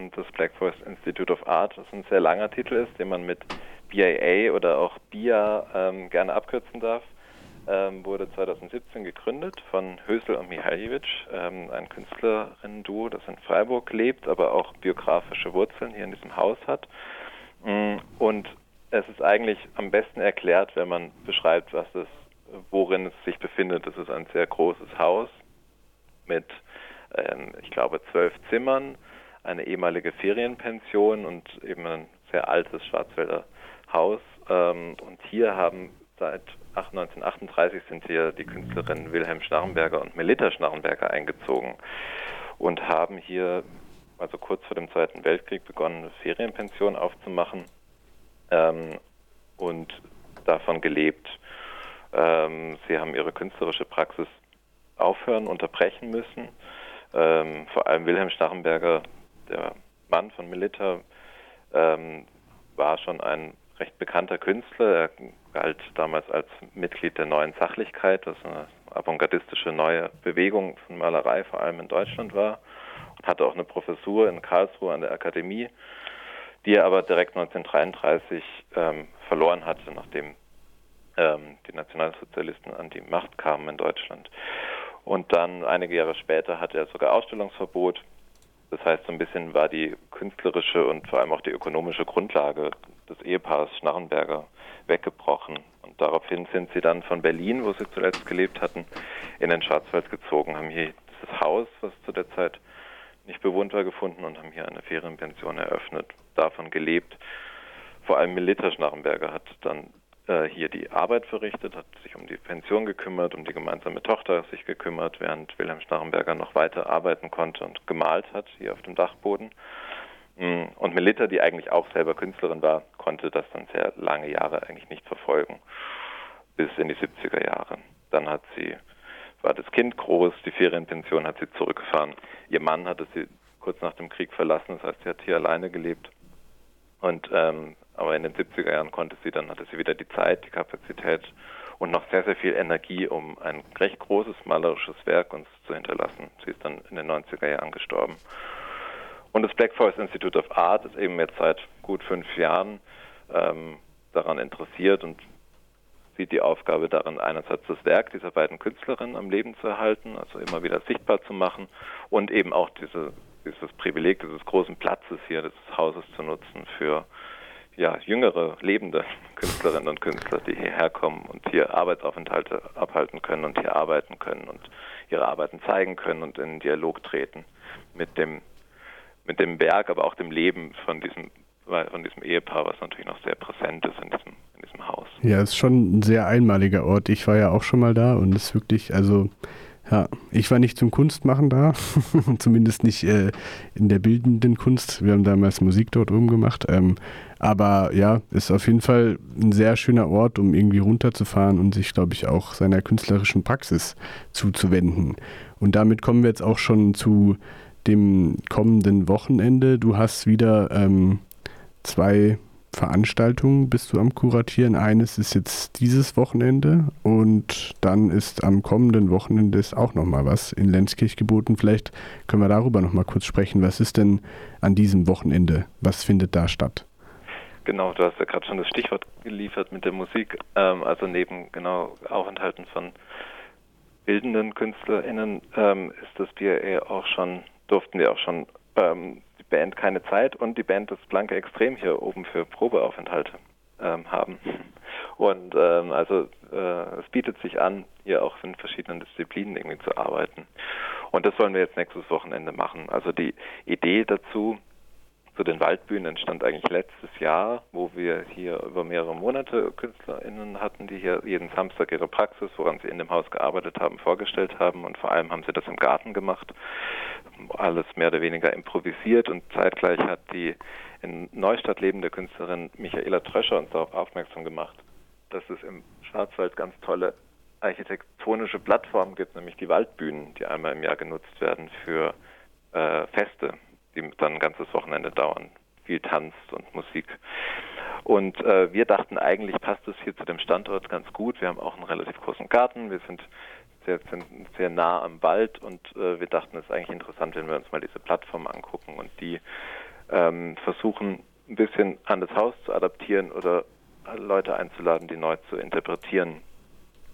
und das Black Forest Institute of Art, das ein sehr langer Titel ist, den man mit BIA oder auch BIA ähm, gerne abkürzen darf, ähm, wurde 2017 gegründet von Hösel und Mihaljevic, ähm, ein Künstlerinnen-Duo, das in Freiburg lebt, aber auch biografische Wurzeln hier in diesem Haus hat. Mm, und es ist eigentlich am besten erklärt, wenn man beschreibt, was es, worin es sich befindet. Es ist ein sehr großes Haus mit, ähm, ich glaube, zwölf Zimmern, eine ehemalige Ferienpension und eben ein sehr altes Schwarzwälder Haus. Ähm, und hier haben seit 1938 sind hier die Künstlerinnen Wilhelm Schnarrenberger und Melita Schnarrenberger eingezogen und haben hier also kurz vor dem Zweiten Weltkrieg begonnen, eine Ferienpension aufzumachen ähm, und davon gelebt. Ähm, sie haben ihre künstlerische Praxis aufhören, unterbrechen müssen. Ähm, vor allem Wilhelm Stachenberger, der Mann von Melita, ähm, war schon ein recht bekannter Künstler. Er galt damals als Mitglied der neuen Sachlichkeit, was eine avantgardistische neue Bewegung von Malerei vor allem in Deutschland war. Und hatte auch eine Professur in Karlsruhe an der Akademie die er aber direkt 1933 ähm, verloren hatte, nachdem ähm, die Nationalsozialisten an die Macht kamen in Deutschland. Und dann einige Jahre später hatte er sogar Ausstellungsverbot. Das heißt, so ein bisschen war die künstlerische und vor allem auch die ökonomische Grundlage des Ehepaars Schnarrenberger weggebrochen. Und daraufhin sind sie dann von Berlin, wo sie zuletzt gelebt hatten, in den Schwarzwald gezogen, haben hier dieses Haus, was zu der Zeit nicht bewohnt war, gefunden und haben hier eine Ferienpension eröffnet, davon gelebt. Vor allem Melita Schnarrenberger hat dann äh, hier die Arbeit verrichtet, hat sich um die Pension gekümmert, um die gemeinsame Tochter sich gekümmert, während Wilhelm Schnarrenberger noch weiter arbeiten konnte und gemalt hat hier auf dem Dachboden. Mm, und Melita, die eigentlich auch selber Künstlerin war, konnte das dann sehr lange Jahre eigentlich nicht verfolgen, bis in die 70er Jahre. Dann hat sie war das Kind groß, die Ferienpension hat sie zurückgefahren. Ihr Mann hatte sie kurz nach dem Krieg verlassen, das heißt, sie hat hier alleine gelebt. Und ähm, aber in den 70er Jahren konnte sie dann, hatte sie wieder die Zeit, die Kapazität und noch sehr, sehr viel Energie, um ein recht großes malerisches Werk uns zu hinterlassen. Sie ist dann in den 90er Jahren gestorben. Und das Black Forest Institute of Art ist eben jetzt seit gut fünf Jahren ähm, daran interessiert und sieht die Aufgabe darin, einerseits das Werk dieser beiden Künstlerinnen am Leben zu erhalten, also immer wieder sichtbar zu machen und eben auch diese, dieses Privileg dieses großen Platzes hier, des Hauses zu nutzen für ja, jüngere, lebende Künstlerinnen und Künstler, die hierher kommen und hier Arbeitsaufenthalte abhalten können und hier arbeiten können und ihre Arbeiten zeigen können und in Dialog treten mit dem, mit dem Werk, aber auch dem Leben von diesem, von diesem Ehepaar, was natürlich noch sehr präsent ist in diesem in diesem Haus. Ja, es ist schon ein sehr einmaliger Ort. Ich war ja auch schon mal da und es ist wirklich, also ja, ich war nicht zum Kunstmachen da, zumindest nicht äh, in der bildenden Kunst. Wir haben damals Musik dort oben gemacht. Ähm, aber ja, ist auf jeden Fall ein sehr schöner Ort, um irgendwie runterzufahren und sich, glaube ich, auch seiner künstlerischen Praxis zuzuwenden. Und damit kommen wir jetzt auch schon zu dem kommenden Wochenende. Du hast wieder ähm, zwei Veranstaltungen bist du am Kuratieren. Eines ist jetzt dieses Wochenende und dann ist am kommenden Wochenende ist auch nochmal was in Lenzkirch geboten. Vielleicht können wir darüber nochmal kurz sprechen. Was ist denn an diesem Wochenende? Was findet da statt? Genau, du hast ja gerade schon das Stichwort geliefert mit der Musik. Ähm, also neben genau Aufenthalten von bildenden KünstlerInnen ähm, ist das BRE auch schon, durften wir auch schon ähm, Band keine Zeit und die Band das Blanke Extrem hier oben für Probeaufenthalte ähm, haben. Und ähm, also äh, es bietet sich an, hier auch in verschiedenen Disziplinen irgendwie zu arbeiten. Und das wollen wir jetzt nächstes Wochenende machen. Also die Idee dazu zu den Waldbühnen entstand eigentlich letztes Jahr, wo wir hier über mehrere Monate KünstlerInnen hatten, die hier jeden Samstag ihre Praxis, woran sie in dem Haus gearbeitet haben, vorgestellt haben. Und vor allem haben sie das im Garten gemacht. Alles mehr oder weniger improvisiert. Und zeitgleich hat die in Neustadt lebende Künstlerin Michaela Tröscher uns darauf aufmerksam gemacht, dass es im Schwarzwald ganz tolle architektonische Plattformen gibt, nämlich die Waldbühnen, die einmal im Jahr genutzt werden für äh, Feste die dann ein ganzes Wochenende dauern. Viel Tanz und Musik. Und äh, wir dachten, eigentlich passt es hier zu dem Standort ganz gut. Wir haben auch einen relativ großen Garten. Wir sind sehr, sehr nah am Wald und äh, wir dachten, es ist eigentlich interessant, wenn wir uns mal diese Plattform angucken und die ähm, versuchen, ein bisschen an das Haus zu adaptieren oder Leute einzuladen, die neu zu interpretieren,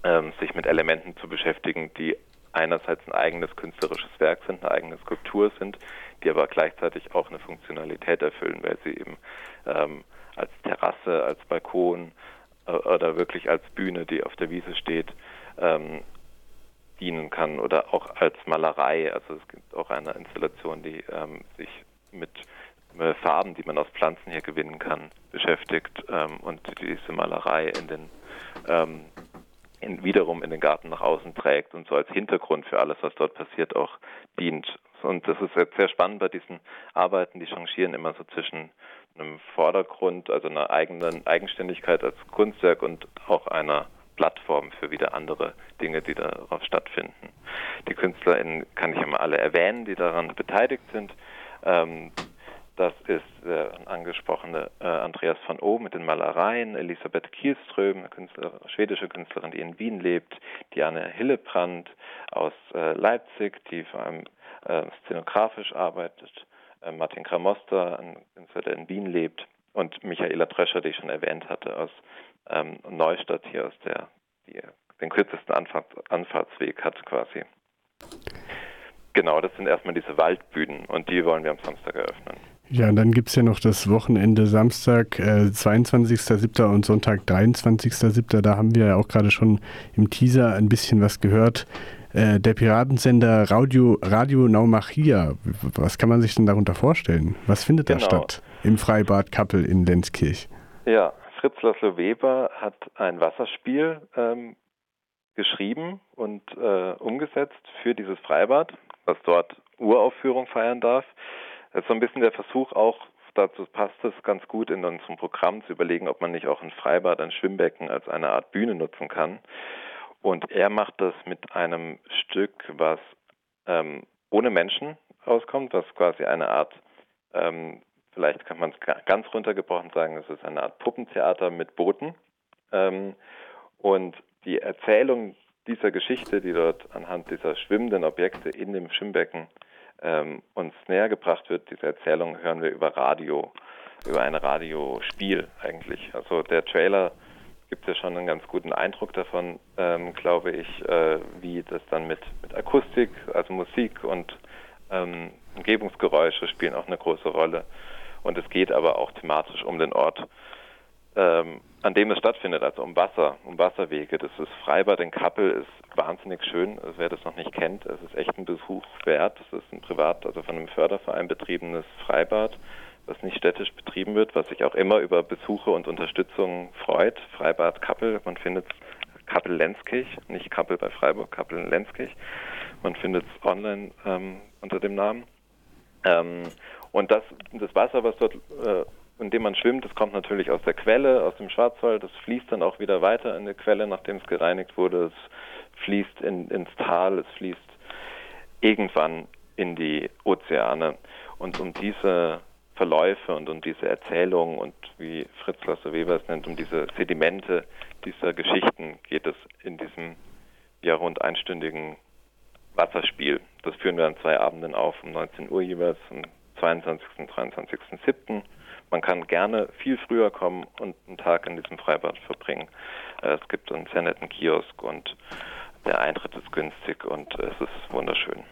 ähm, sich mit Elementen zu beschäftigen, die einerseits ein eigenes künstlerisches Werk sind, eine eigene Skulptur sind, die aber gleichzeitig auch eine Funktionalität erfüllen, weil sie eben ähm, als Terrasse, als Balkon äh, oder wirklich als Bühne, die auf der Wiese steht, ähm, dienen kann oder auch als Malerei. Also es gibt auch eine Installation, die ähm, sich mit äh, Farben, die man aus Pflanzen hier gewinnen kann, beschäftigt ähm, und diese Malerei in den in, wiederum in den Garten nach außen trägt und so als Hintergrund für alles, was dort passiert, auch dient. Und das ist jetzt sehr spannend bei diesen Arbeiten, die changieren immer so zwischen einem Vordergrund, also einer eigenen Eigenständigkeit als Kunstwerk und auch einer Plattform für wieder andere Dinge, die darauf stattfinden. Die KünstlerInnen kann ich immer alle erwähnen, die daran beteiligt sind. Ähm, das ist der angesprochene äh, Andreas von O mit den Malereien, Elisabeth Kielström, Künstler, schwedische Künstlerin, die in Wien lebt, Diane Hillebrand aus äh, Leipzig, die vor allem äh, szenografisch arbeitet, äh, Martin Kramoster, ein Künstler, der in Wien lebt, und Michaela Drescher, die ich schon erwähnt hatte, aus ähm, Neustadt hier, aus der die den kürzesten Anfahrts Anfahrtsweg hat quasi. Genau, das sind erstmal diese Waldbühnen und die wollen wir am Samstag eröffnen. Ja, und dann gibt es ja noch das Wochenende Samstag, äh, 22.07. und Sonntag, 23.07. Da haben wir ja auch gerade schon im Teaser ein bisschen was gehört. Äh, der Piratensender Radio, Radio Naumachia, was kann man sich denn darunter vorstellen? Was findet genau. da statt im Freibad Kappel in Lenzkirch? Ja, Fritz Laszlo Weber hat ein Wasserspiel ähm, geschrieben und äh, umgesetzt für dieses Freibad, was dort Uraufführung feiern darf. Das ist so ein bisschen der Versuch auch, dazu passt es ganz gut in unserem Programm zu überlegen, ob man nicht auch ein Freibad, ein Schwimmbecken als eine Art Bühne nutzen kann. Und er macht das mit einem Stück, was ähm, ohne Menschen auskommt, was quasi eine Art, ähm, vielleicht kann man es ganz runtergebrochen sagen, es ist eine Art Puppentheater mit Booten. Ähm, und die Erzählung dieser Geschichte, die dort anhand dieser schwimmenden Objekte in dem Schwimmbecken ähm, uns näher gebracht wird, diese Erzählung hören wir über Radio, über ein Radiospiel eigentlich. Also der Trailer gibt ja schon einen ganz guten Eindruck davon, ähm, glaube ich, äh, wie das dann mit, mit Akustik, also Musik und ähm, Umgebungsgeräusche spielen auch eine große Rolle. Und es geht aber auch thematisch um den Ort, ähm, an dem es stattfindet, also um Wasser, um Wasserwege. Das ist Freibad in Kappel, ist wahnsinnig schön. Also wer das noch nicht kennt, es ist echt ein Besuch wert. Es ist ein privat, also von einem Förderverein betriebenes Freibad, was nicht städtisch betrieben wird, was sich auch immer über Besuche und Unterstützung freut. Freibad Kappel, man findet Kappel-Lenzkirch, nicht Kappel bei Freiburg, Kappel-Lenzkirch. Man findet es online ähm, unter dem Namen. Ähm, und das, das Wasser, was dort äh, in dem man schwimmt, das kommt natürlich aus der Quelle, aus dem Schwarzwald, das fließt dann auch wieder weiter in die Quelle, nachdem es gereinigt wurde, es fließt in, ins Tal, es fließt irgendwann in die Ozeane. Und um diese Verläufe und um diese Erzählungen und wie Fritz Lasse Weber es nennt, um diese Sedimente dieser Geschichten geht es in diesem ja rund einstündigen Wasserspiel. Das führen wir an zwei Abenden auf, um 19 Uhr jeweils, am 22. und 23.07. Man kann gerne viel früher kommen und einen Tag in diesem Freibad verbringen. Äh, es gibt einen sehr netten Kiosk und der Eintritt ist günstig und es ist wunderschön.